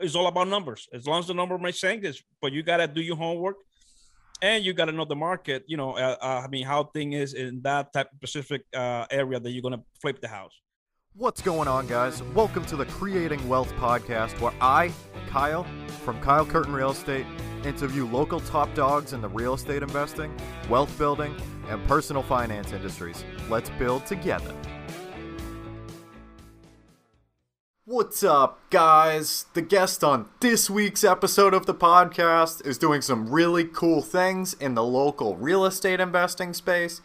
it's all about numbers. As long as the number makes sense, but you gotta do your homework, and you gotta know the market. You know, uh, uh, I mean, how thing is in that type of specific uh, area that you're gonna flip the house. What's going on, guys? Welcome to the Creating Wealth podcast, where I, Kyle, from Kyle Curtin Real Estate, interview local top dogs in the real estate investing, wealth building, and personal finance industries. Let's build together. What's up, guys? The guest on this week's episode of the podcast is doing some really cool things in the local real estate investing space.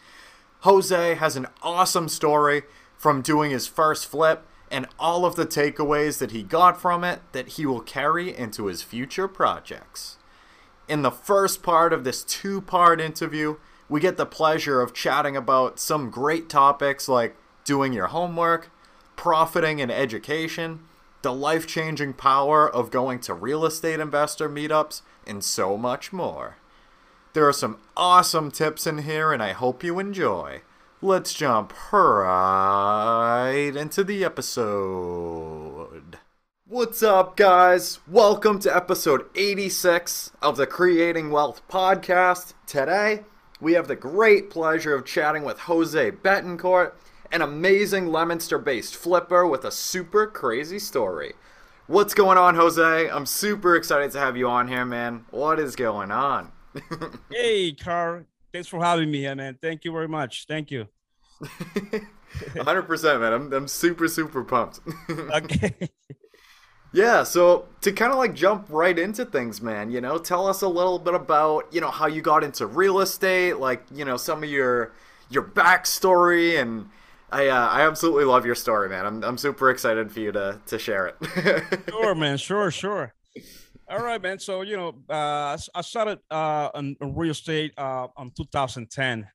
Jose has an awesome story from doing his first flip and all of the takeaways that he got from it that he will carry into his future projects. In the first part of this two part interview, we get the pleasure of chatting about some great topics like doing your homework, profiting in education, the life changing power of going to real estate investor meetups, and so much more. There are some awesome tips in here, and I hope you enjoy let's jump right into the episode. What's up, guys? Welcome to episode 86 of the Creating Wealth podcast. Today, we have the great pleasure of chatting with Jose Betancourt, an amazing Leominster based flipper with a super crazy story. What's going on, Jose? I'm super excited to have you on here, man. What is going on? hey, Carl thanks for having me here, man. Thank you very much. Thank you. 100%, man. I'm, I'm super, super pumped. okay. Yeah, so to kind of like jump right into things, man, you know, tell us a little bit about, you know, how you got into real estate, like, you know, some of your your backstory and I uh, I absolutely love your story, man. I'm I'm super excited for you to to share it. sure, man. Sure, sure. All right, man. So you know, uh, I started uh, in, real estate uh, in 2010.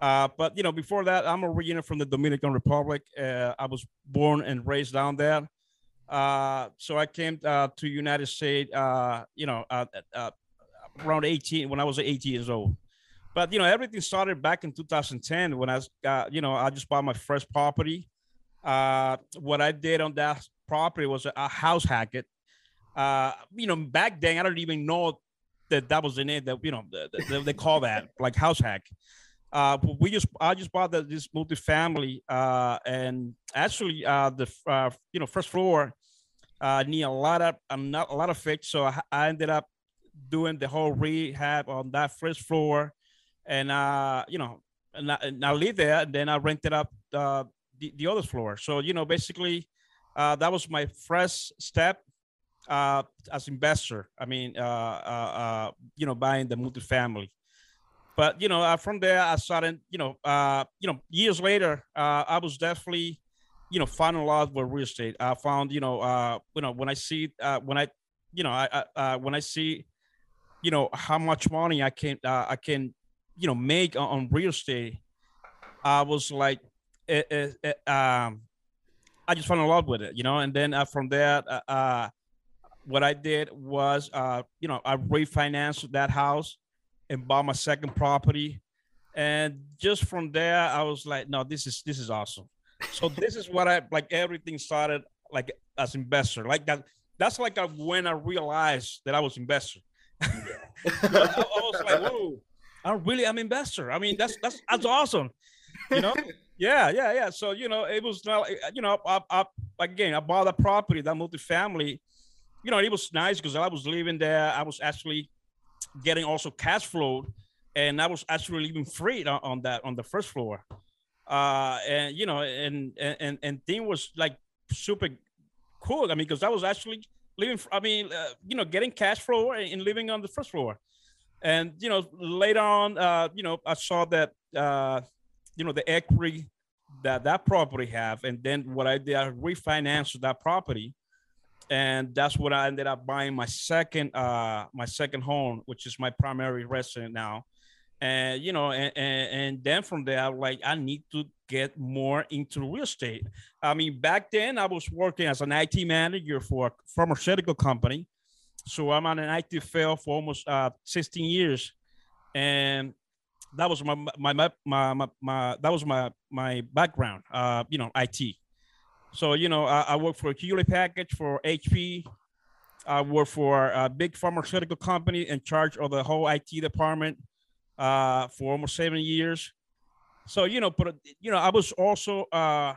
Uh, but you know, before that, I'm originally from the Dominican Republic. Uh, I was born and raised down there. Uh, so I came uh, to United States, uh, you know, uh, around 18 when I was 18 years old. But you know, everything started back in 2010 when I, was, you know, I just bought my first property. what I did on that property was a, house hack it uh, you know, back then I don't even know that that was the name that you know they, they call that like house hack. Uh, we just I just bought the, this multifamily, uh, and actually uh, the uh, you know first floor uh, need a lot of um, not a lot of fix, so I, I, ended up doing the whole rehab on that first floor, and uh, you know, and I, and I live there, and then I rented up uh, the the other floor. So you know, basically, uh, that was my first step uh, as investor. I mean, uh, uh, uh, you know, buying the multifamily. But you know, uh, from there, I started. You know, uh, you know, years later, uh, I was definitely, you know, finding a lot with real estate. I found, you know, uh, you know, when I see, uh, when I, you know, I, I uh, when I see, you know, how much money I can, uh, I can, you know, make on, real estate, I was like, it, it, it, um, I just fell in love with it, you know. And then uh, from there, uh, uh what I did was, uh, you know, I refinanced that house and bought my second property, and just from there, I was like, no, this is this is awesome. So this is what I like. Everything started like as investor, like that. That's like a, when I realized that I was investor. I, I was like, whoa, I really I'm investor. I mean, that's that's that's awesome. You know. Yeah, yeah, yeah. So you know, it was not, you know, I, I again, I bought a property, that multifamily, you know, it was nice because I was living there. I was actually getting also cash flow, and I was actually living free on, on that on the first floor. Uh, and you know, and and and thing was like super cool. I mean, because I was actually living. I mean, uh, you know, getting cash flow and living on the first floor. And you know, later on, uh, you know, I saw that uh, you know the equity that that property have, and then what I did, I refinanced that property and that's what I ended up buying my second uh my second home, which is my primary residence now. And you know, and, and, and then from there, I like, I need to get more into real estate. I mean, back then I was working as an IT manager for a pharmaceutical company. So I'm on an IT field for almost uh 16 years. And that was my my my my, my, that was my my background, uh, you know, IT. So you know, I, I worked for Hewlett Packard for HP, I worked for a big pharmaceutical company in charge of the whole IT department uh, for almost seven years. So you know, but you know, I was also uh,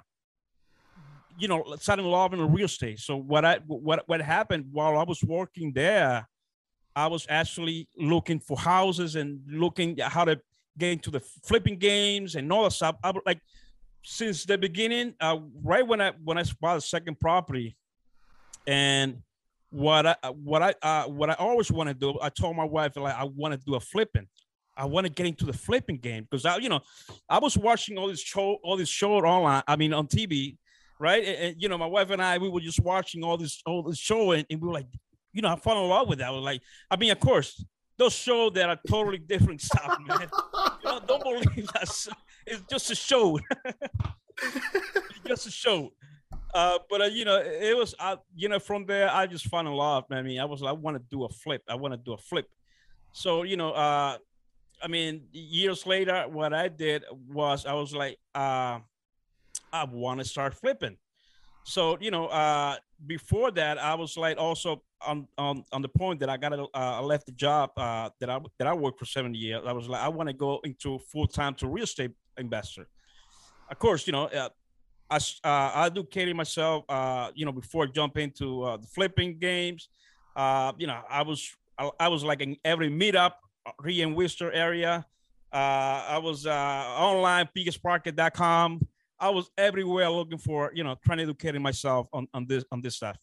you know, starting love in real estate. So what I what what happened while I was working there, I was actually looking for houses and looking at how to get into the flipping games and all that stuff. I like since the beginning, uh, right when I when I bought the second property, and what I what I uh, what I always want to do, I told my wife like I want to do a flipping. I want to get into the flipping game because I, you know, I was watching all this show, all this show online. I mean, on TV, right? And, and, you know, my wife and I, we were just watching all this, all this show, and, and we were like, you know, I fell in love with that. I was like, I mean, of course, those shows that are totally different stuff, man. you know, don't believe that. It's just a show. it's just a show. Uh, but uh, you know, it was, uh, you know, from there, I just fell in love, man. I mean, I was like, I want to do a flip. I want to do a flip. So, you know, uh, I mean, years later, what I did was I was like, uh, I want to start flipping. So, you know, uh, before that, I was like also on on, on the point that I got a, uh, I left the job uh, that I that I worked for seven years. I was like, I want to go into full time to real estate investor. Of course, you know, uh, I uh, I educated myself. Uh, you know, before jumping into uh, the flipping games. Uh, you know, I was I, I was like in every meetup here in Worcester area. Uh, I was uh, online, biggerpockets.com. I was everywhere looking for, you know, trying to educate myself on, on this on this stuff.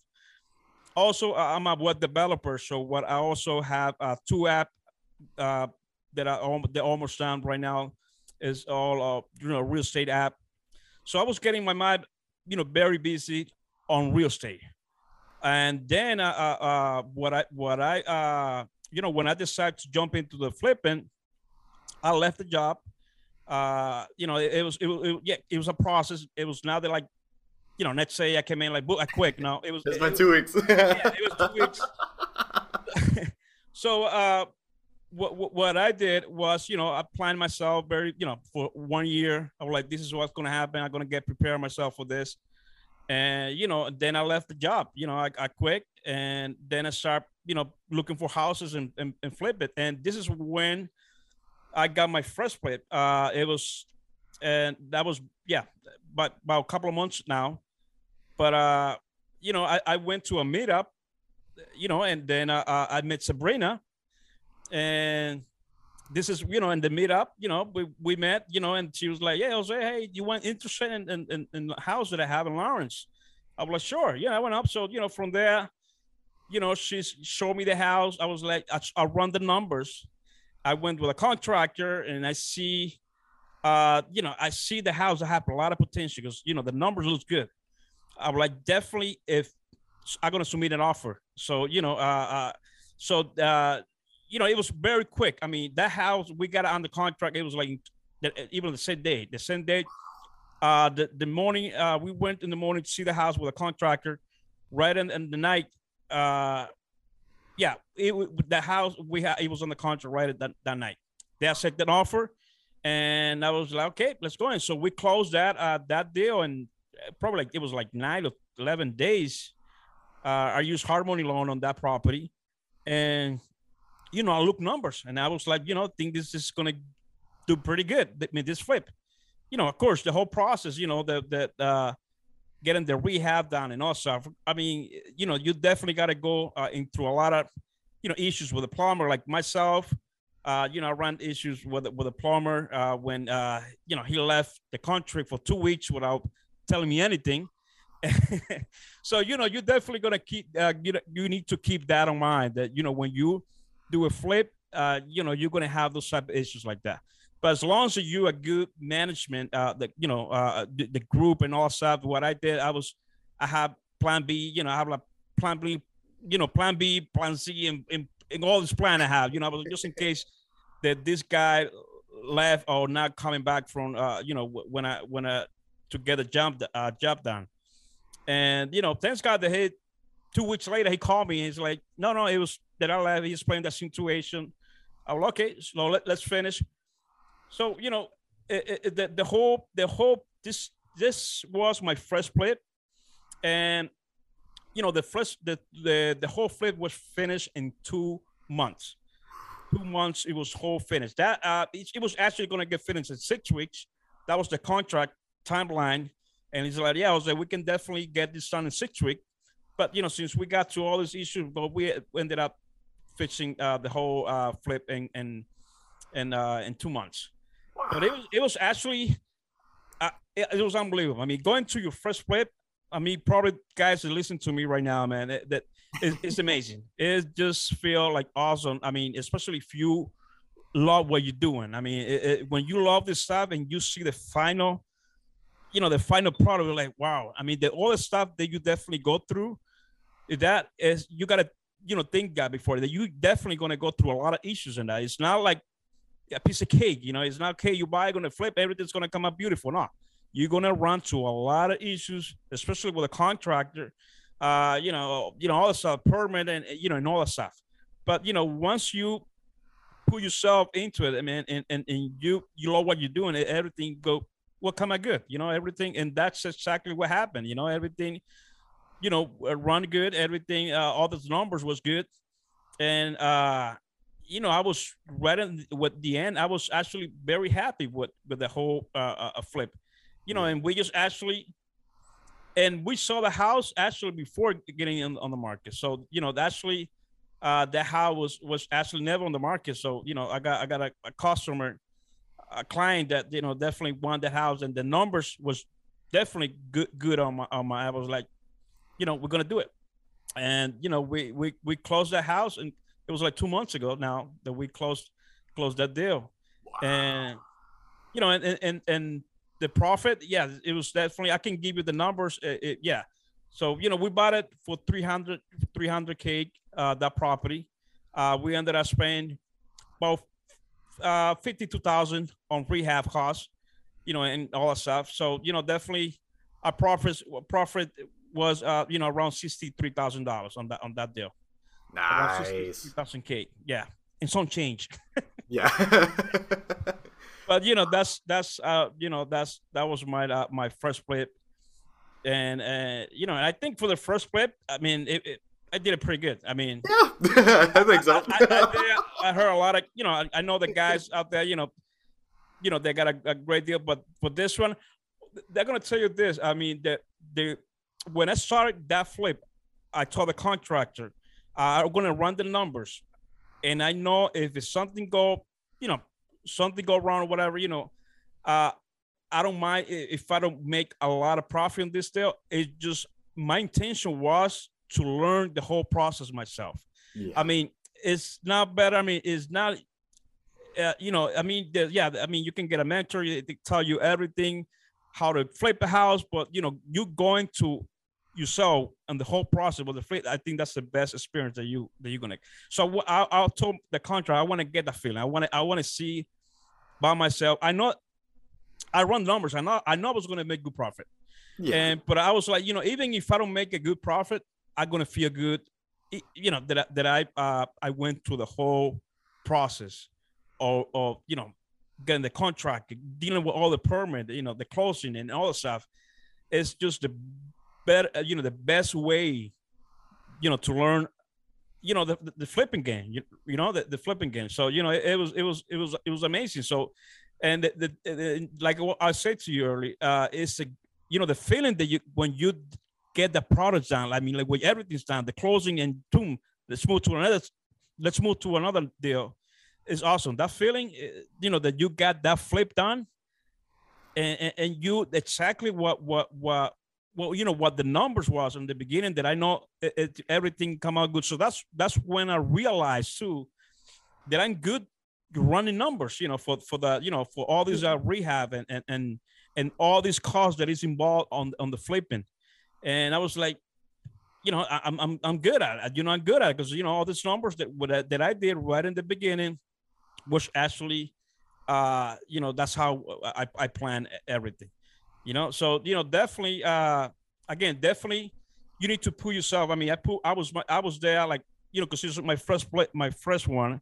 Also i'm a web developer so what i also have uh, two app uh, that are they're almost done right now is all uh, you know real estate app. So i was getting my mind you know very busy on real estate. And then uh, uh, uh what i what i uh you know when i decided to jump into the flipping i left the job uh you know it, it was it, it, yeah it was a process it was now they're like you know, let's say I came in like book, I quick. No, it was. It's been two weeks. yeah, it was two weeks. so, uh, what what I did was, you know, I planned myself very, you know, for one year. I was like, this is what's going to happen. I'm going to get prepared myself for this, and you know, then I left the job. You know, I, I quit, and then I start, you know, looking for houses and, and, and flip it. And this is when I got my first flip. Uh, it was, and that was yeah, but about a couple of months now. But uh, you know, I, I went to a meetup, you know, and then uh, uh, I met Sabrina, and this is you know in the meetup, you know, we, we met, you know, and she was like, yeah, I was like, hey, you want interested in, in, in, in the house that I have in Lawrence? I was like, sure, yeah, I went up. So you know, from there, you know, she showed me the house. I was like, I, I run the numbers. I went with a contractor, and I see, uh, you know, I see the house. I have a lot of potential because you know the numbers look good. I'm like definitely if I'm gonna submit an offer. So you know, uh, uh so uh, you know, it was very quick. I mean, that house we got it on the contract. It was like even the same day. The same day, uh, the the morning uh, we went in the morning to see the house with a contractor. Right in, in the night, uh, yeah, it the house we had it was on the contract right that that night. They accepted an offer, and I was like, okay, let's go in. So we closed that uh that deal and probably like it was like nine or eleven days. Uh, I used hard money loan on that property, and you know I look numbers, and I was like, you know, think this is gonna do pretty good. I mean, this flip, you know, of course, the whole process, you know, that that uh, getting the rehab done and stuff. I mean, you know, you definitely got to go uh, a lot of, you know, issues with a plumber like myself. Uh, you know, I ran issues with with a plumber uh, when uh, you know he left the country for two weeks without telling me anything. so you know you're definitely gonna keep uh, you, you need to keep that in mind that you know when you do a flip uh, you know you're gonna have those type of issues like that but as long as you a good management uh the you know uh the, the group and all stuff what i did i was i have plan b you know i have like plan b you know plan b plan c and, and, and all this plan i have you know I was just in case that this guy left or not coming back from uh you know when i when i to get a job uh, job done. And you know, thanks God that he two weeks later he called me and he's like, no, no, it was that I left. He explained that situation. I was okay, so let, let's finish. So you know, it, it, the the whole the whole this this was my first play, and you know, the first the the the whole flip was finished in two months. Two months, it was whole finished. That uh, it, it was actually going to get finished in six weeks. That was the contract timeline. And he's like, yeah, I was like, we can definitely get this done in six weeks. But you know, since we got to all these issues, but we ended up fixing uh, the whole uh, flip in in in, uh, in two months. But it was it was actually uh, it, it, was unbelievable. I mean, going to your first flip. I mean, probably guys that listen to me right now, man, it, that it, it's amazing. It just feel like awesome. I mean, especially if you love what you're doing. I mean, it, when you love this stuff and you see the final, you know, the final product, you're like, wow. I mean, the all the stuff that you definitely go through, that is you gotta, you know, think that before that you definitely gonna go through a lot of issues in that. It's not like a piece of cake. You know, it's not okay. You buy, to flip, everything's to come up beautiful. No, you're to run to a lot of issues, especially with a contractor. Uh, you know, you know all the stuff, permit, and you know, and all the stuff. But you know, once you put yourself into it, I mean, and and, and you you know what you're doing, everything go will come out good. You know, everything, and that's exactly what happened. You know, everything, you know, run good. Everything, uh, all those numbers was good, and uh, you know, I was right in with the end. I was actually very happy with with the whole uh, uh, flip, you know, and we just actually, and we saw the house actually before getting in, on the market. So you know, that's actually, uh, that house was was actually never on the market. So you know, I got I got a, a customer, a client that you know definitely wanted the house, and the numbers was definitely good good on my on my. I was like, you know, we're gonna do it, and you know, we we we closed the house and it was like two months ago now that we closed closed that deal, wow. and you know, and and and the profit, yeah, it was definitely. I can give you the numbers. It, it, yeah, so you know, we bought it for 300 300k uh, that property. Uh, we ended up spending about uh, 52,000 on rehab costs, you know, and all that stuff. So you know, definitely our profit profit was uh, you know around sixty three thousand dollars on that on that deal. Nice. 2000k. Yeah. And some change. yeah. but you know, that's that's uh, you know, that's that was my uh, my first flip. And uh, you know, I think for the first flip, I mean, it, it I did it pretty good. I mean, yeah, I think so. I, I, I, heard a lot of, you know, I, I, know the guys out there, you know, you know, they got a, a, great deal, but for this one, they're gonna tell you this. I mean, that the when I started that flip, I told the contractor, are going to run the numbers, and I know if it's something go, you know, something go wrong or whatever, you know, uh, I don't mind if I don't make a lot of profit on this deal. It just my intention was to learn the whole process myself. Yeah. I mean, it's not better. I mean, it's not. Uh, you know, I mean, yeah, I mean, you can get a mentor to tell you everything, how to flip a house, but you know, you're going to you saw and the whole process with the fleet, I think that's the best experience that you that you're gonna. So I, I told the contract, I want to get that feeling. I want to I want to see by myself. I know I run numbers. I know I know I was gonna make good profit. Yeah. And but I was like, you know, even if I don't make a good profit, I'm gonna feel good. You know that that I uh, I went through the whole process of, of you know getting the contract, dealing with all the permit, you know, the closing and all the stuff. It's just the better, uh, you know, the best way, you know, to learn, you know, the, the, the flipping game, you, you know, the, the flipping game. So, you know, it, it, was, it was, it was, it was amazing. So, and the, the, the like I said to you earlier, uh, it's a, you know, the feeling that you, when you get the product down, I mean, like when everything's down, the closing and boom, let's move to another, let's move to another deal is awesome. That feeling, eh, you know, that you got that flip done and, and, and you exactly what, what, what, well, you know what the numbers was in the beginning that I know it, it, everything come out good. So that's that's when I realized too that I'm good running numbers. You know, for for the you know for all these uh, rehab and and and and all these costs that is involved on on the flipping, and I was like, you know, I, am I'm I'm good at it. You know, I'm good at it because you know all these numbers that that I did right in the beginning was actually, uh, you know, that's how I I plan everything you know so you know definitely uh again definitely you need to pull yourself i mean i put i was i was there like you know because this was my first play my first one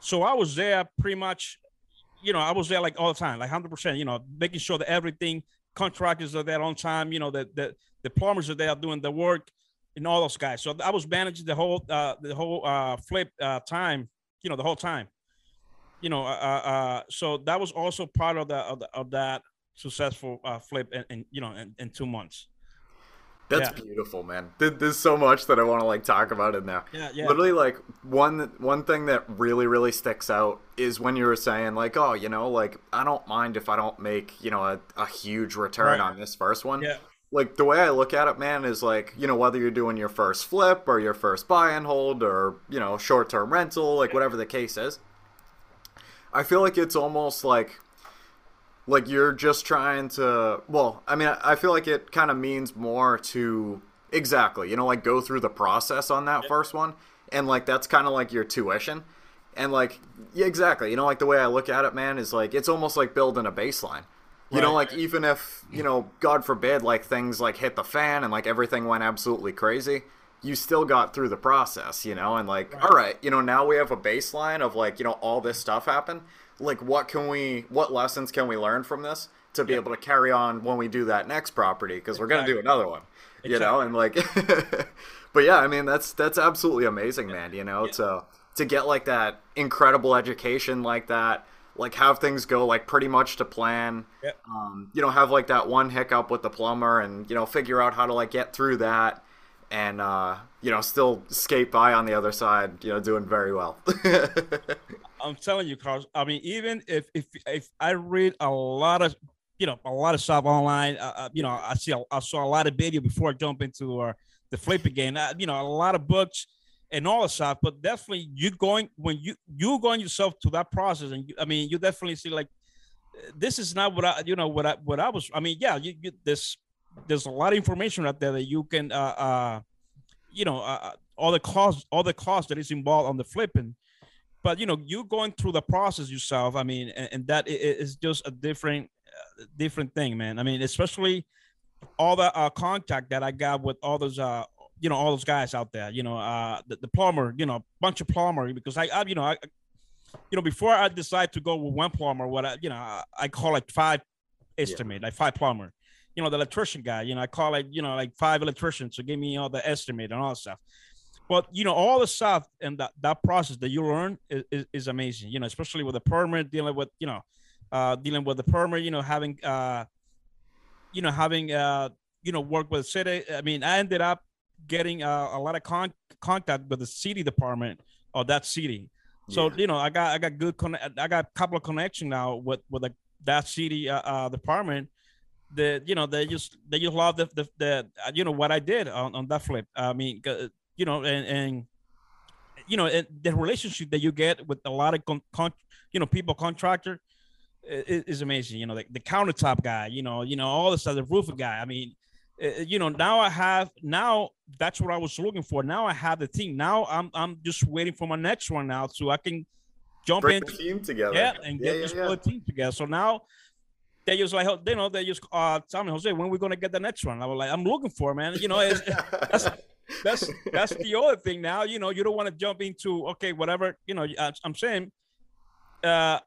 so i was there pretty much you know i was there like all the time like 100% you know making sure that everything contractors are there on time you know that the, the plumbers are there doing the work and all those guys. So I was managing the whole uh, the whole uh, flip uh, time, you know, the whole time. You know, uh, uh, so that was also part of the of, the, of that successful uh, flip, in, in you know, in, in two months. That's yeah. beautiful, man. There's so much that I want to like talk about in there. Yeah, yeah. Literally, like one one thing that really really sticks out is when you were saying like, oh, you know, like I don't mind if I don't make you know a, a huge return right. on this first one. Yeah. Like the way I look at it, man, is like you know whether you're doing your first flip or your first buy and hold or you know short term rental, like whatever the case is. I feel like it's almost like like you're just trying to well i mean i feel like it kind of means more to exactly you know like go through the process on that first one and like that's kind of like your tuition and like yeah exactly you know like the way i look at it man is like it's almost like building a baseline you right. know like even if you know god forbid like things like hit the fan and like everything went absolutely crazy you still got through the process you know and like right. all right you know now we have a baseline of like you know all this stuff happened like what can we what lessons can we learn from this to be able to carry on when we do that next property because we're going to do another one exactly. you know and like but yeah i mean that's that's absolutely amazing man you know yeah. to to get like that incredible education like that like have things go like pretty much to plan yeah. um, you know have like that one hiccup with the plumber and you know figure out how to like get through that and uh, you know still skate by on the other side you know doing very well I'm telling you, Carlos. I mean, even if if if I read a lot of you know a lot of stuff online, uh, uh you know, I see I saw a lot of video before I jump into uh, the flip again. Uh, you know, a lot of books and all the stuff. But definitely, you going when you you going yourself to that process, and you, I mean, you definitely see like this is not what I you know what I what I was. I mean, yeah, you, you this there's a lot of information out there that you can uh uh you know uh, uh all the costs all the costs that is involved on the flipping. But you know you going through the process yourself i mean and, and that is just a different uh, different thing man. I mean especially all the uh, contact that i got with all those uh you know all those guys out there you know uh the, the plumber you know bunch of plumber because i, I you know i you know before i decide to go with one plumber what i you know i, I call it five estimate yeah. like five plumber you know the electrician guy you know i call it you know like five electricians to give me all the estimate and all that stuff but you know all the stuff and that, that process that you learn is, is, is, amazing you know especially with the permit dealing with you know uh dealing with the permit you know having uh you know having uh you know work with the city i mean i ended up getting uh, a lot of con- contact with the city department of that city so yeah. you know i got i got good con- i got a couple of connections now with with the, that city uh, uh department that you know they just they just love the, the, the uh, you know what i did on, on that flip i mean uh, you know, and, and you know, and the relationship that you get with a lot of con, con you know people contractor is, is, amazing. You know, like the countertop guy, you know, you know all this other roofer guy. I mean, uh, uh, you know, now I have now that's what I was looking for. Now I have the team. Now I'm I'm just waiting for my next one now, so I can jump Bring in the team together. Yeah, and get yeah, this yeah. team together. So now they just like you know they just uh tell me Jose when we're gonna get the next one. I was like I'm looking for man. You know, that's that's that's the other thing now. You know, you don't want to jump into okay, whatever. You know, I'm saying, uh,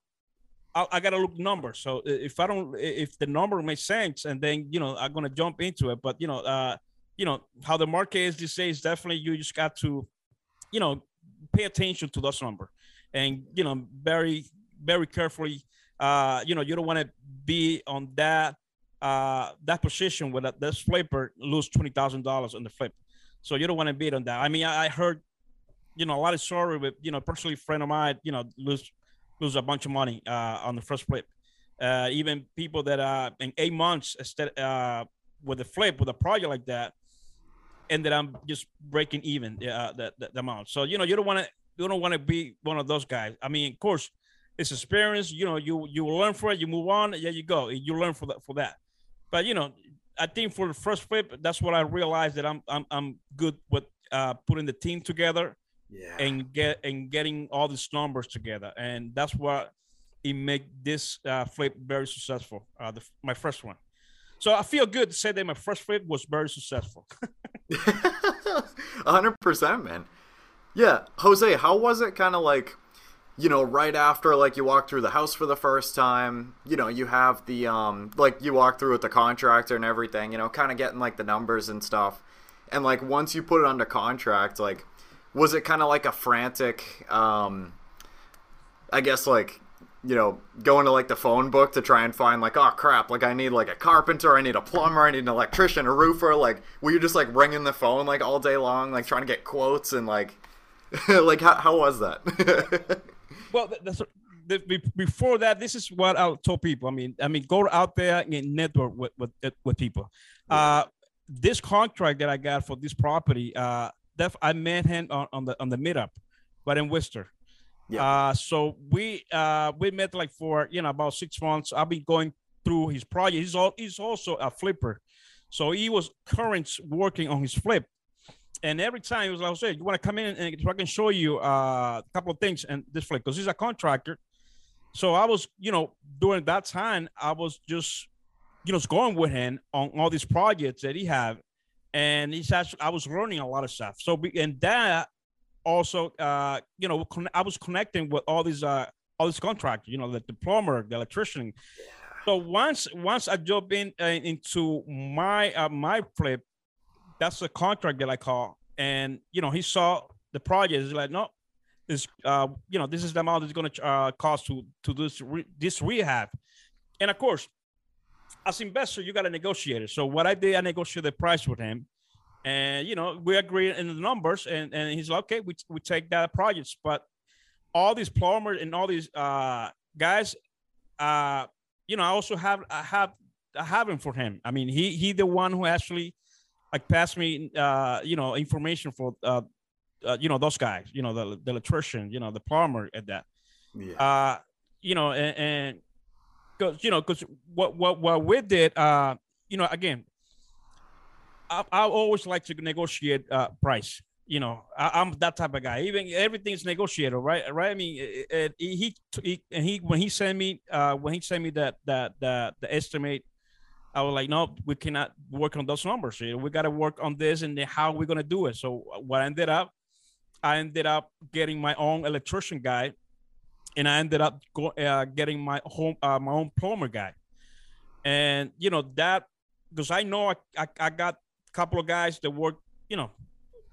I, I got to look numbers. So if I don't, if the number makes sense, and then you know, I'm gonna jump into it. But you know, uh, you know how the market is these days. Definitely, you just got to, you know, pay attention to those number, and you know, very very carefully. Uh, you know, you don't want to be on that uh that position where that this flipper lose twenty thousand dollars on the flip. So you don't want to bid on that. I mean, I, I heard, you know, a lot of story with, you know, personally friend of mine, you know, lose lose a bunch of money uh, on the first flip. Uh, even people that uh in eight months instead uh with a flip with a project like that, ended up just breaking even uh, the, the, the amount. So you know, you don't want to you don't want to be one of those guys. I mean, of course, it's experience. You know, you you learn for it, you move on. Yeah, you go. You learn for that for that. But you know, I think for the first flip, that's what I realized that I'm I'm I'm good with uh, putting the team together yeah. and get and getting all these numbers together, and that's what it make this uh, flip very successful. Uh, the, my first one, so I feel good to say that my first flip was very successful. hundred percent, man. Yeah, Jose, how was it? Kind of like you know, right after like you walk through the house for the first time, you know, you have the um like you walk through with the contractor and everything, you know, kind of getting like the numbers and stuff. and like once you put it under contract, like was it kind of like a frantic, um, I guess like you know going to like the phone book to try and find like oh crap like I need like a carpenter, I need a plumber, I need an electrician, a roofer. Like were you just like ringing the phone like all day long, like trying to get quotes and like like how how was that? well, that's the, before that, this is what I'll tell people. I mean, I mean, go out there and network with with, with people. Yeah. Uh, this contract that I got for this property, uh, def, I met him on, on the on the meetup, but in Worcester. Yeah. Uh, so we uh, we met like for you know about six months. I've been going through his project. He's all he's also a flipper, so he was current working on his flip. And every time he was like, "Hey, you want to come in and so I can show you uh, a couple of things and this flip because he's a contractor." So I was, you know, during that time, I was just, you know, going with him on all these projects that he have, and he's actually, I was learning a lot of stuff. So, and that also, uh, you know, I was connecting with all these, uh, all these contractors, you know, the, the plumber, the electrician. So once, once I jump in uh, into my, uh, my flip, that's the contract that I call, and you know, he saw the project. He's like, no, is uh, you know this is the amount it's to uh, cost to to this re- this rehab, and of course, as investor you got to negotiate it. So what I did, I negotiated the price with him, and you know we agreed in the numbers, and and he's like, okay, we we take that project, but all these plumbers and all these uh, guys, uh, you know, I also have I have I have him for him. I mean, he he the one who actually like pass me uh, you know information for uh, uh, you know those guys you know the, the electrician you know the plumber at that. Yeah. uh you know and because you know because what what what we did uh you know again I, I always like to negotiate uh price you know I, am that type of guy. Even everything's negotiable right right? I mean it, it, he, he and he when he sent me uh when he sent me that that that the estimate I was like, no, we cannot work on those numbers. We got to work on this and how we're gonna do it. So what I ended up, I ended up getting my own electrician guy, and I ended up go, uh, getting my home uh, my own plumber guy, and you know that because I know I, I, I got a couple of guys that work you know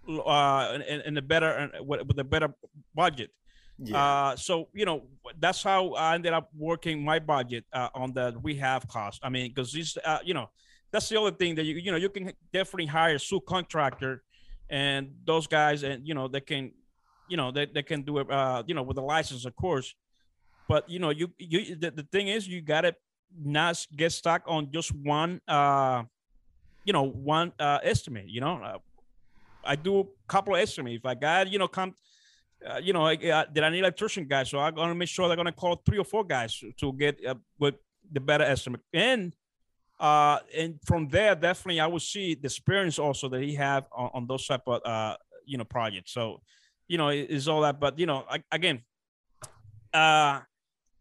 uh, in, in a better with, with a better budget. Yeah. Uh, so you know that's how I ended up working my budget uh, on the rehab cost. I mean, because this, uh, you know, that's the other thing that you you know you can definitely hire a subcontractor and those guys and you know they can you know they, they can do it uh you know with a license of course but you know you you the, the thing is you gotta not get stuck on just one uh you know one uh estimate you know uh, i do a couple of estimates if i got you know come uh, you know, did I need electrician guys? So I'm gonna make sure they're gonna call three or four guys to get uh, with the better estimate. And uh, and from there, definitely, I would see the experience also that he have on, on those type of uh, you know projects. So, you know, it's all that. But you know, I, again, uh,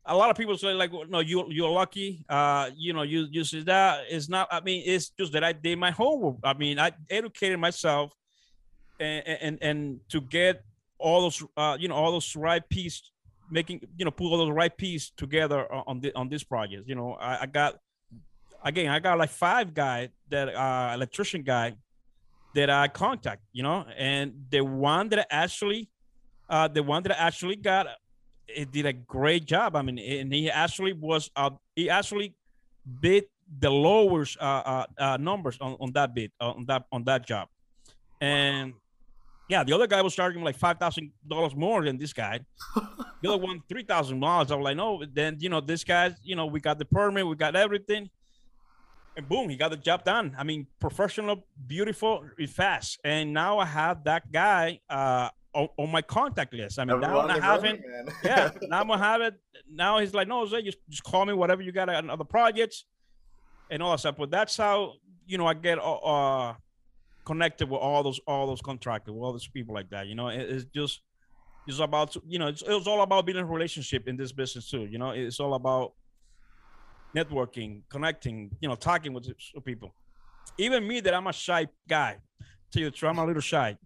a lot of people say like, no, you you're lucky. Uh, you know, you you see that it's not. I mean, it's just that I did my homework. I mean, I educated myself, and and and to get all those uh, you know all those right piece making you know pull all those right piece together on the on this project. You know, I, I got again, I got like five guy that uh electrician guy that I contact, you know, and the one that actually uh the one that actually got it did a great job. I mean, and he actually was uh he actually bid the lowest uh, uh, uh numbers on, on that bid uh, on that on that job. And yeah, the other guy was charging like five thousand dollars more than this guy. the other one three thousand dollars. I was like, no. Then you know, this guy, you know, we got the permit, we got everything and boom, he got the job done. I mean, professional, beautiful, fast. And now I have that guy uh, on, on my contact list. I mean, now I have him. yeah, now I'm gonna have it. Now he's like, no, Jose, just just call me whatever you got on other projects and all that stuff. But that's how you know I get uh, uh connected with all those all those contractors, with all those people like that. You know, it, it's just it's about you know it's, it's all about building a relationship in this business too. You know, it's all about networking, connecting, you know, talking with people. Even me, that I'm a shy guy. To you I'm a little shy.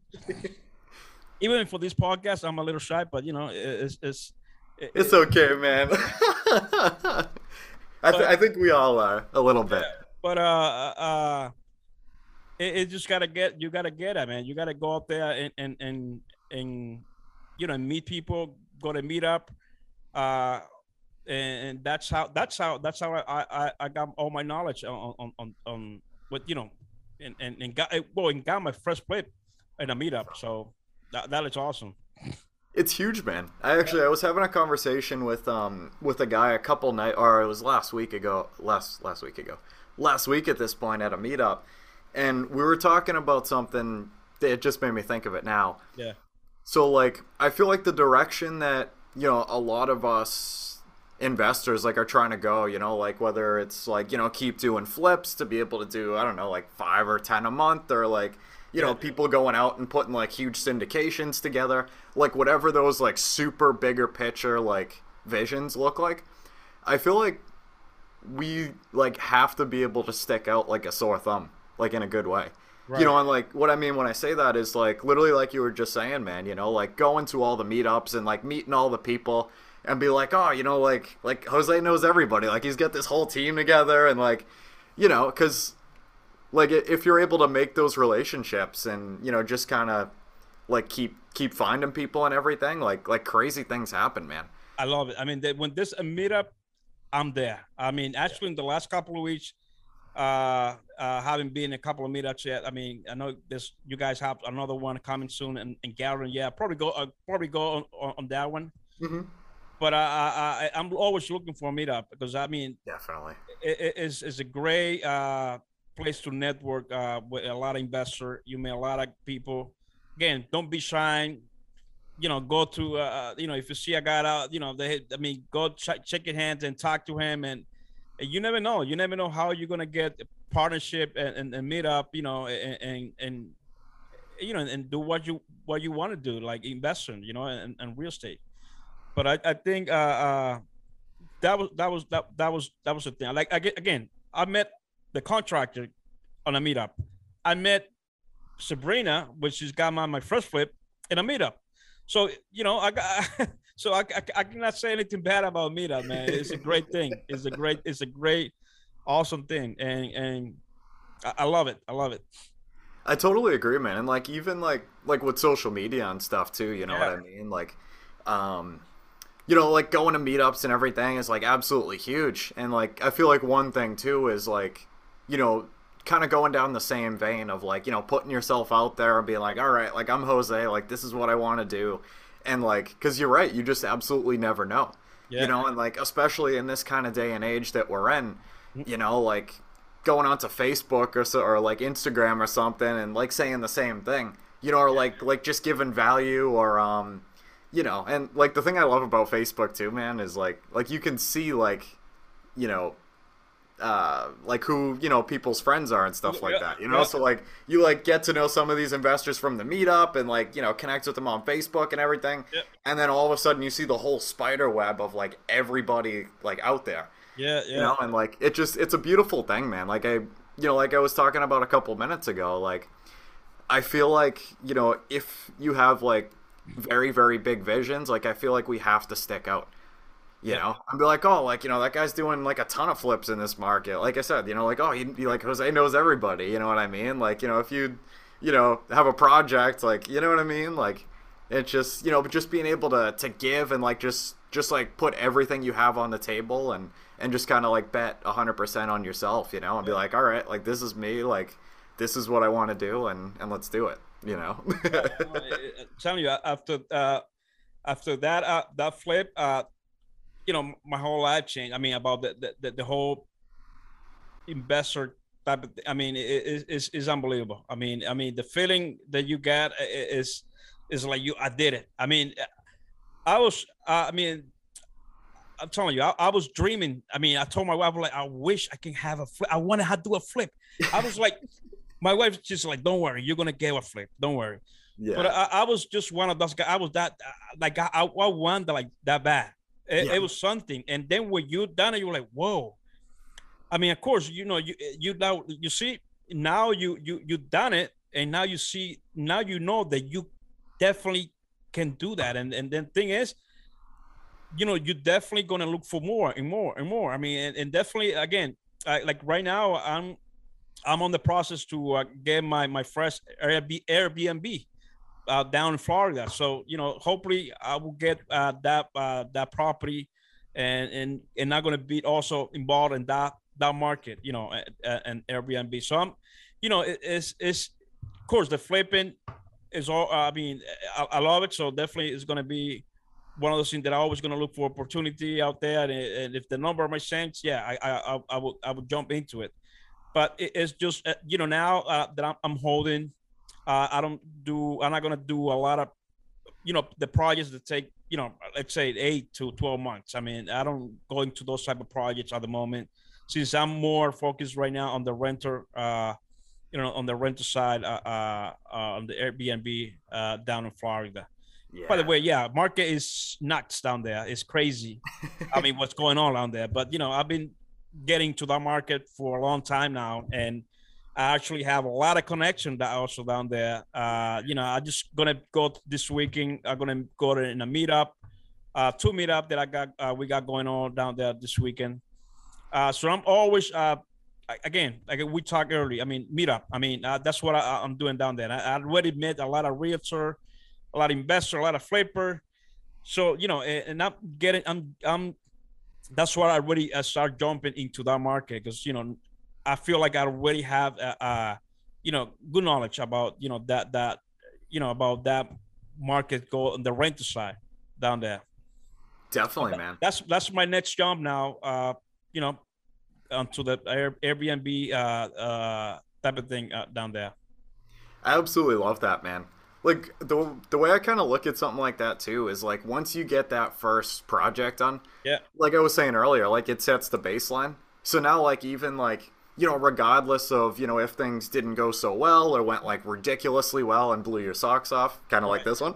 Even for this podcast, I'm a little shy, but you know, it's it's it, it's okay, man. I, th- I think we all are a little bit. But uh, uh, it, it just gotta get you gotta get it, man. You gotta go out there and and and and you know meet people, go to meet up, uh, and, and that's how that's how that's how I I, I got all my knowledge on on on, on what you know, and and, and got well and got my first plate in a meetup. So that that is awesome. It's huge, man. I actually I was having a conversation with um with a guy a couple night or it was last week ago last last week ago last week at this point at a meetup, and we were talking about something that just made me think of it now. Yeah. So like I feel like the direction that you know a lot of us investors like are trying to go you know like whether it's like you know keep doing flips to be able to do i don't know like five or ten a month or like you know people going out and putting like huge syndications together like whatever those like super bigger picture like visions look like i feel like we like have to be able to stick out like a sore thumb like in a good way Right. You know, and like what I mean when I say that is like literally like you were just saying, man, you know, like going to all the meetups and like meeting all the people and be like, oh, you know, like like Jose knows everybody. Like he's got this whole team together and like, you know, because like if you're able to make those relationships and you know just kind of like keep keep finding people and everything, like like crazy things happen, man. I love it. I mean, they, when this a meetup, I'm there. I mean, actually, in the last couple of weeks, uh, uh, having been a couple of meetups yet. I mean, I know this. You guys have another one coming soon, and, and Garen, yeah, probably go, uh, probably go on, on, on that one. Mm-hmm but I, I I'm always looking for a meetup because I mean definitely it is is a great uh, place to network uh, with a lot of investors. You meet a lot of people. Again, don't be shy. You know, go to uh, uh you know if you see a guy out, you know they I mean go ch- check your hands and talk to him and, you never know. You never know how you're gonna get a partnership and, and, and meet up. You know and, and and you know and do what you what you want to do like investing. You know and, and real estate but I, I think uh, uh, that was that was that that was that was the thing. Like again, I met the contractor on a meetup. I met Sabrina, which is got my my first flip in a meetup. So you know, I got so I, I, I cannot say anything bad about meetup, man. It's a great thing. It's a great it's a great awesome thing, and and I, I love it. I love it. I totally agree, man. And like even like like with social media and stuff too. You know yeah. what I mean? Like, um, you know, like going to meetups and everything is like absolutely huge. And like I feel like one thing too is like, you know, kind of going down the same vein of like, you know, putting yourself out there and being like, all right, like I'm Jose, like this is what I want to do. And like, cause you're right, you just absolutely never know. Yeah. You know, and like especially in this kind of day and age that we're in, mm-hmm. you know, like going onto Facebook or so, or like Instagram or something and like saying the same thing, you know, or like like just giving value or um you know, and like the thing I love about Facebook too, man, is like like you can see like, you know, uh, like who you know people's friends are and stuff like yeah, that. You know, yeah. so like you like get to know some of these investors from the meetup and like you know connect with them on Facebook and everything. Yeah. And then all of a sudden you see the whole spider web of like everybody like out there. Yeah, yeah. You know, and like it just it's a beautiful thing, man. Like I you know like I was talking about a couple minutes ago, like I feel like you know if you have like very very big visions like i feel like we have to stick out you know i'd be like oh like you know that guy's doing like a ton of flips in this market. Like i said you know like oh he'd be like jose knows everybody you know what i mean? Like you know if you you know have a project like you know what i mean? Like it's just you know but just being able to to give and like just just like put everything you have on the table and and just kind of like bet 100% on yourself you know and be like all right like this is me like this is what i want to do and and let's do it you know. I'm telling you, after uh, after that uh, that flip, uh, you know, my whole life changed. I mean, about the the, the whole investor type of. I mean, it is is unbelievable. I mean, I mean, the feeling that you get is is like you. I did it. I mean, I was. Uh, I mean. I'm telling you, I, I, was dreaming. I mean, I told my wife, like, I wish I can have a flip. I want to do a flip. I was like, my wife's just like, "Don't worry, you're gonna get a flip. Don't worry." Yeah. But I, I was just one of those guys. I was that like I, I wanted like that bad. It, yeah. it, was something. And then when you done it, you're like, "Whoa!" I mean, of course, you know, you you now you see now you you you done it, and now you see now you know that you definitely can do that. And and then thing is, you know, you're definitely gonna look for more and more and more. I mean, and, and definitely again, I, like right now, I'm I'm on the process to uh, get my my fresh Airbnb uh, down in Florida. So you know, hopefully I will get uh, that uh, that property, and and and not going to be also involved in that that market. You know, and Airbnb. So I'm, you know, it, it's it's of course the flipping is all. I mean, I, I love it. So definitely it's going to be one of those things that I'm always going to look for opportunity out there, and, and if the number makes sense, yeah, I I I, I would I would jump into it but it's just uh, you know now uh, that I'm, I'm holding, uh, I don't do. I'm not gonna do a lot of, you know, the projects that take you know, let's say eight to twelve months. I mean, I don't go into those type of projects at the moment since I'm more focused right now on the renter, uh, you know, on the renter side, uh, uh, uh on the Airbnb uh, down in Florida. Yeah. By the way, yeah, market is nuts down there. It's crazy. I mean, what's going on down there? But you know, I've been getting to that market for a long time now, and I actually have a lot of connection that also down there. Uh, you know, I just gonna go this weekend. I'm gonna go to in a meetup, uh, two meetup that I got uh, we got going on down there this weekend. Uh, so I'm always uh, again like we talked early. I mean, meetup. I mean, uh, that's what I, am doing down there. I, I, already met a lot of realtor, a lot of investor, a lot of flipper. So you know, and, and I'm getting I'm I'm that's why I really uh, start jumping into that market because you know I feel like I already have a, uh, you know good knowledge about you know that that you know about that market go on the rental side down there. Definitely, man. That's that's my next job now. Uh, you know, onto the Air, Airbnb uh, uh, type of thing uh, down there. I absolutely love that, man like the the way I kind of look at something like that too is like once you get that first project done, yeah. Like I was saying earlier, like it sets the baseline. So now like even like you know regardless of you know if things didn't go so well or went like ridiculously well and blew your socks off, kind of right. like this one.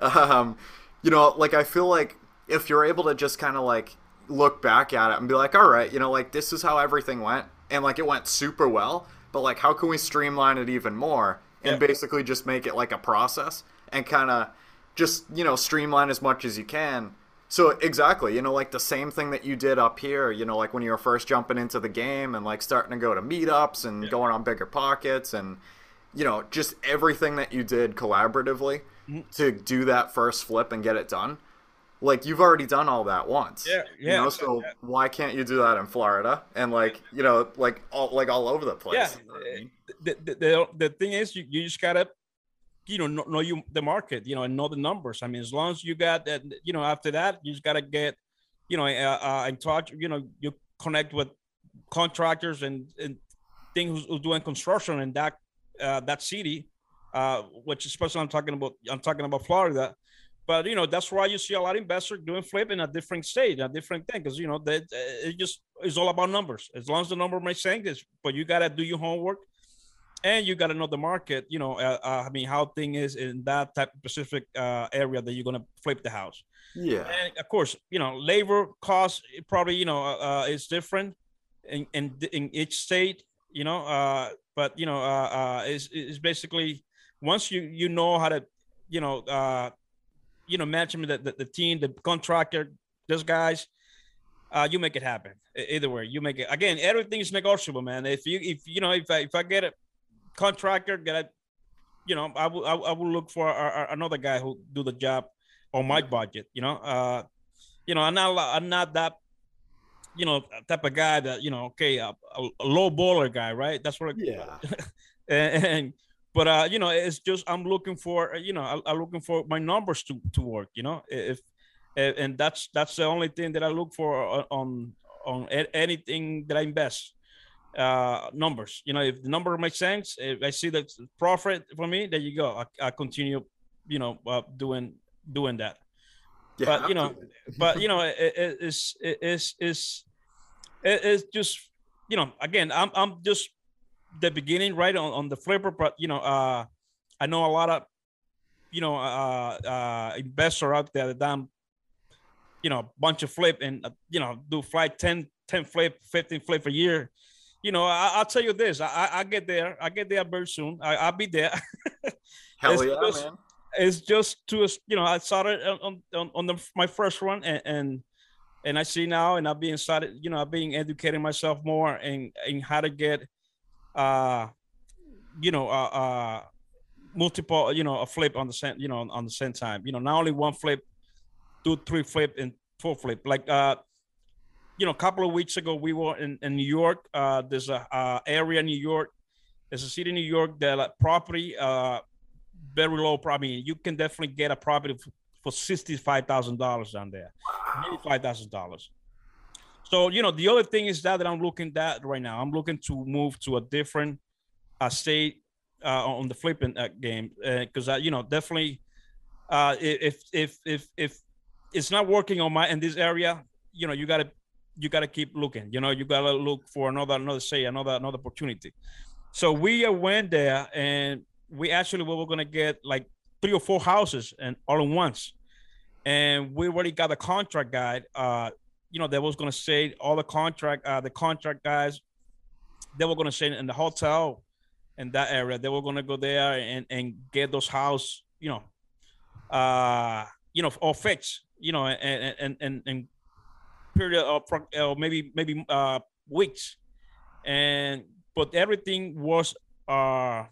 um, you know, like I feel like if you're able to just kind of like look back at it and be like, all right, you know, like this is how everything went, and like it went super well, but like how can we streamline it even more? and yeah. basically just make it like a process and kind of just you know streamline as much as you can so exactly you know like the same thing that you did up here you know like when you were first jumping into the game and like starting to go to meetups and yeah. going on bigger pockets and you know just everything that you did collaboratively mm-hmm. to do that first flip and get it done like you've already done all that once. Yeah, yeah. You know, so yeah. why can't you do that in Florida and like you know like all like all over the place? Yeah. The, the, the, the thing is, you, you just gotta you know know, know you the market, you know, and know the numbers. I mean, as long as you got that, you know, after that, you just gotta get you know uh, uh in touch. You know, you connect with contractors and and things who's, doing construction in that uh, that city, uh, which especially I'm talking about. I'm talking about Florida but you know that's why you see a lot of investors doing flip in a different state, a different thing, because you know that it just is all about numbers. As long as the number makes sense, but you gotta do your homework, and you gotta know the market. You know, uh, uh, I mean, how thing is in that type of specific uh, area that you're gonna flip the house. Yeah, and of course, you know, labor cost probably you know uh, uh, is different in, in in each state. You know, uh, but you know, uh, uh, is is basically once you you know how to you know uh you know, management, the, the, the team, the contractor, those guys, uh, you make it happen. Either way, you make it. Again, everything is negotiable, man. If you, if you know, if I, if I get a contractor, get a, you know, I will, I, will look for a, a, another guy who do the job on my budget. You know, uh, you know, I'm not, I'm not that, you know, type of guy that you know, okay, a, a low baller guy, right? That's what. yeah. and, and but uh, you know, it's just I'm looking for uh, you know I, am looking for my numbers to to work. You know, if and that's that's the only thing that I look for on on anything that I invest. Uh, numbers. You know, if the number makes sense, if I see that profit for me, there you go. I, I continue, you know, uh, doing doing that. Yeah, but you know, but you know, it, it, it's it's it's it's just you know, again, I'm I'm just the beginning, right on, on the flipper, but you know, uh, I know a lot of, you know, uh, uh, investor out there that done, you know, a bunch of flip and uh, you know do flight 10, 10 flip, 15 flip a year. You know, I, will tell you this: I, I get there, I get there very soon. I, will be there. Hell it's yeah, just, man! It's just to you know, I started on on, on the, my first one and, and and I see now, and I've been started, you know, I've been educating myself more and in how to get uh, you know, uh, uh, multiple, you know, a flip on the same, you know, on the same time. You know, not only one flip, two, three flip, and four flip. Like, uh, you know, a couple of weeks ago, we were in, in New York. Uh, there's a uh, area in New York. There's a city in New York that like, property, uh, very low property. You can definitely get a property for sixty-five thousand dollars down there, eighty-five thousand dollars. So you know, the other thing is that that I'm looking at right now. I'm looking to move to a different uh, state uh, on the flipping uh, game because uh, you know definitely uh, if if if if it's not working on my in this area, you know, you gotta you gotta keep looking. You know, you gotta look for another another say another another opportunity. So we went there and we actually we were gonna get like three or four houses and all at once, and we already got a contract guide. Uh, you know, that was gonna say all the contract uh, the contract guys. They were gonna say in the hotel in that area. They were gonna go there and and get those house. You know, uh, you know, or fixed. You know, and and and and period of uh, maybe maybe uh weeks, and but everything was uh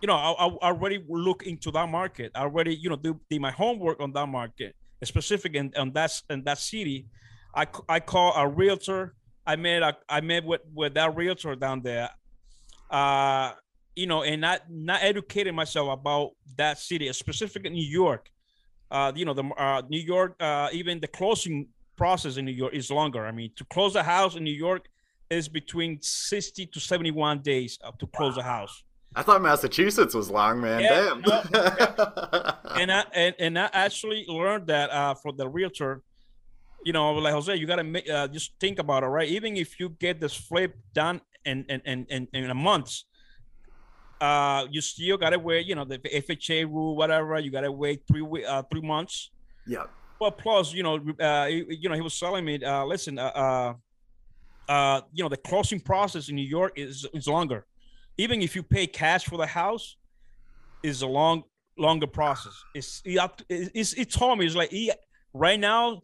you know, I, I already look into that market. I already, you know, do, do my homework on that market, specific in, on that in that city. I, I call a realtor. I met a, I met with with that realtor down there. Uh, you know, and not not educating myself about that city, specifically New York. Uh, you know, the uh, New York, uh, even the closing process in New York is longer. I mean, to close a house in New York is between 60 to 71 days to close wow. a house. I thought Massachusetts was long, man. Yeah, Damn. No, yeah. and I and, and I actually learned that uh, from the realtor. You know, like Jose, you gotta make, uh, just think about it, right? Even if you get this flip done in in in, in, in a month, uh, you still gotta wait. You know, the FHA rule, whatever. You gotta wait three uh, three months. Yeah. Well, plus, you know, uh, you know, he was telling me, uh, listen, uh, uh, uh, you know, the closing process in New York is is longer even if you pay cash for the house, is a long longer process. It's it's it told me it's like he, right now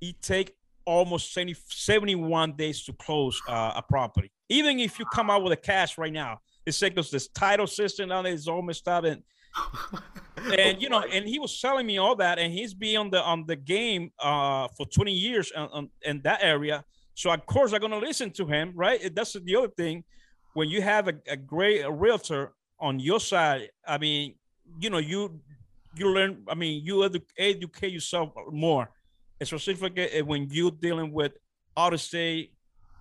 it take almost 70, 71 days to close uh, a property. Even if you come out with a cash right now, it's because this title system there is all messed up and and you know, and he was telling me all that, and he's been on the on the game uh, for 20 years on, on, in that area. So of course I'm gonna listen to him, right? That's the other thing when you have a, a great a realtor on your side, I mean, you know, you you learn. I mean, you edu- educate yourself more, specifically when you're dealing with out of state,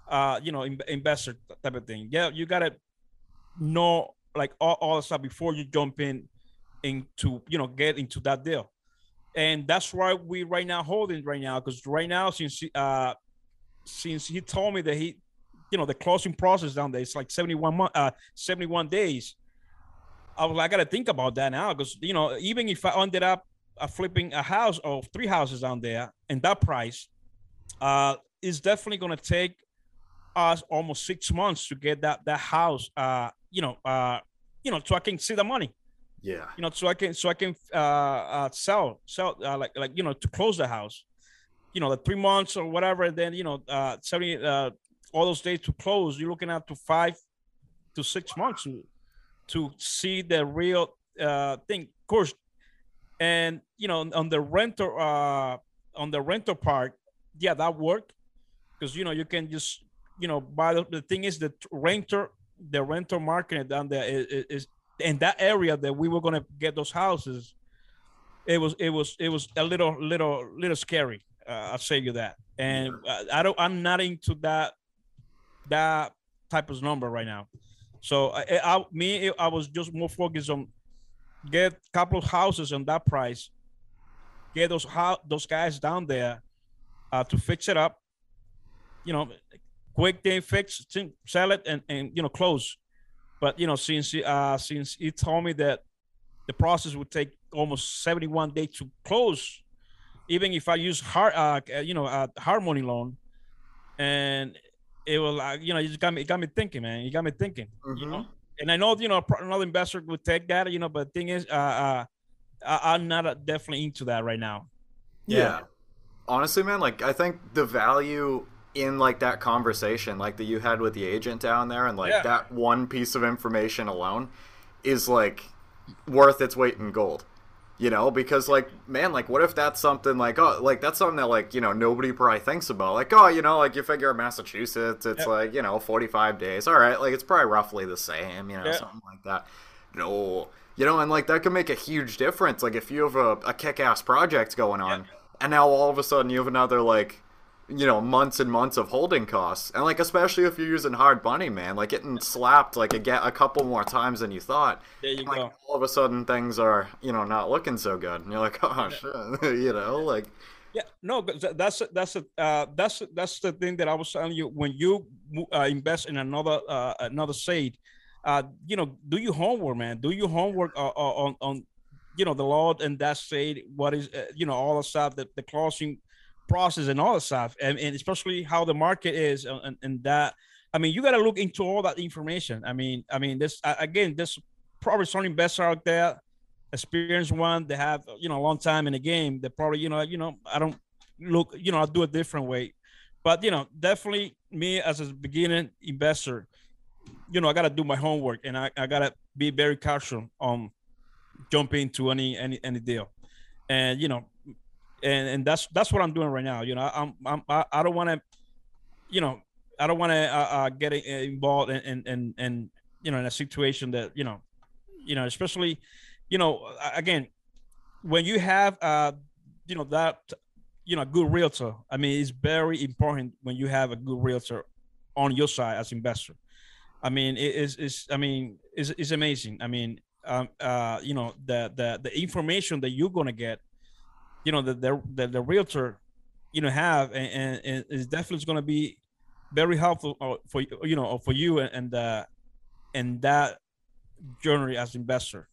uh, you know, investor type of thing. Yeah, you gotta know like all, all the stuff before you jump in into you know get into that deal, and that's why we right now holding right now because right now since uh since he told me that he you know the closing process down there. It's like 71 month, uh, 71 days. I was like, I got to think about that now because you know even if I ended up uh, flipping a house or three houses down there and that price, uh, is definitely to take us almost six months to get that that house. Uh, you know, uh, you know, so I can see the money. Yeah. You know, so I can so I can uh, uh sell sell uh, like like you know to close the house. You know, the three months or whatever. And then you know, uh, seventy uh all those days to close, you're looking at to five to six months to, to see the real uh, thing. Of course, and you know on the renter uh, on the rental part, yeah, that worked because you know you can just you know buy the, the thing is the renter the rental market there is, is in that area that we were gonna get those houses. It was it was it was a little little little scary. Uh, I'll say you that, and I don't I'm not into that that type of number right now. So I, I me I was just more focused on get a couple of houses on that price, get those how those guys down there uh, to fix it up. You know, quick thing fix, sell it, and and you know close. But you know, since uh since he told me that the process would take almost 71 days to close, even if I use hard uh you know a hard money loan, and it will, like you know, you just got me, it got me thinking, man. You got me thinking. Mm-hmm. You know, mm-hmm. and I know you know another investor would take that, you know, but the thing is, uh, uh I, am not uh, definitely into that right now. Yeah. yeah. honestly, man, like I think the value in like that conversation like that you had with the agent down there and like Yeah. that one piece of information alone is like worth its weight in gold you know because like man like what if that's something like oh like that's something that like you know nobody probably thinks about like oh you know like you figure massachusetts it's Yep. like you know 45 days all right like it's probably roughly the same you know Yeah. something like that no you know and like that could make a huge difference like if you have a, a kick-ass project going on and now all of a sudden you have another like you know months and months of holding costs and like especially if you're using hard money man like getting slapped like a, get a couple more times than you thought There you and, like go. all of a sudden things are you know not looking so good and you're like oh shit you know like Yeah, no, that's that's a, uh, that's that's the thing that I was telling you. When you uh, invest in another uh, another state, uh, you know, do your homework, man. Do your homework uh, uh, on on you know the law in that state. What is uh, you know all the stuff that the closing process and all the stuff, and, and especially how the market is uh, and, and that. I mean, you got to look into all that information. I mean, I mean, this again, there's probably some investor out there experienced one they have you know a long time in the game they probably you know you know i don't look you know i'll do a different way but you know definitely me as a beginning investor you know i gotta do my homework and i, I gotta be very cautious on jumping into any any any deal and you know and and that's that's what i'm doing right now. You know i'm, I'm i, I don't want to you know i don't want to uh, uh, get involved in, in in you know in a situation that you know you know especially you know again when you have uh you know that you know a good realtor i mean it's very important when you have a good realtor on your side as investor. I mean it is is i mean it's, it's amazing. I mean um uh you know the the the information that you're gonna get you know the the the, the realtor you know have and, and, is definitely going to be very helpful uh, for you know for you and and uh and that journey as investor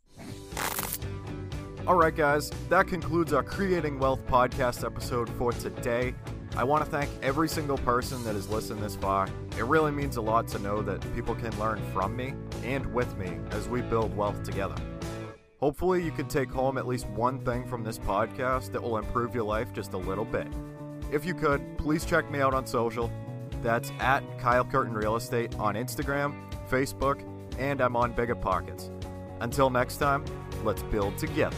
All right, guys, that concludes our Creating Wealth podcast episode for today. I want to thank every single person that has listened this far. It really means a lot to know that people can learn from me and with me as we build wealth together. Hopefully, you can take home at least one thing from this podcast that will improve your life just a little bit. If you could, please check me out on social. That's at Kyle Curtin Real Estate on Instagram, Facebook, and I'm on Bigger Pockets. Until next time, let's build together.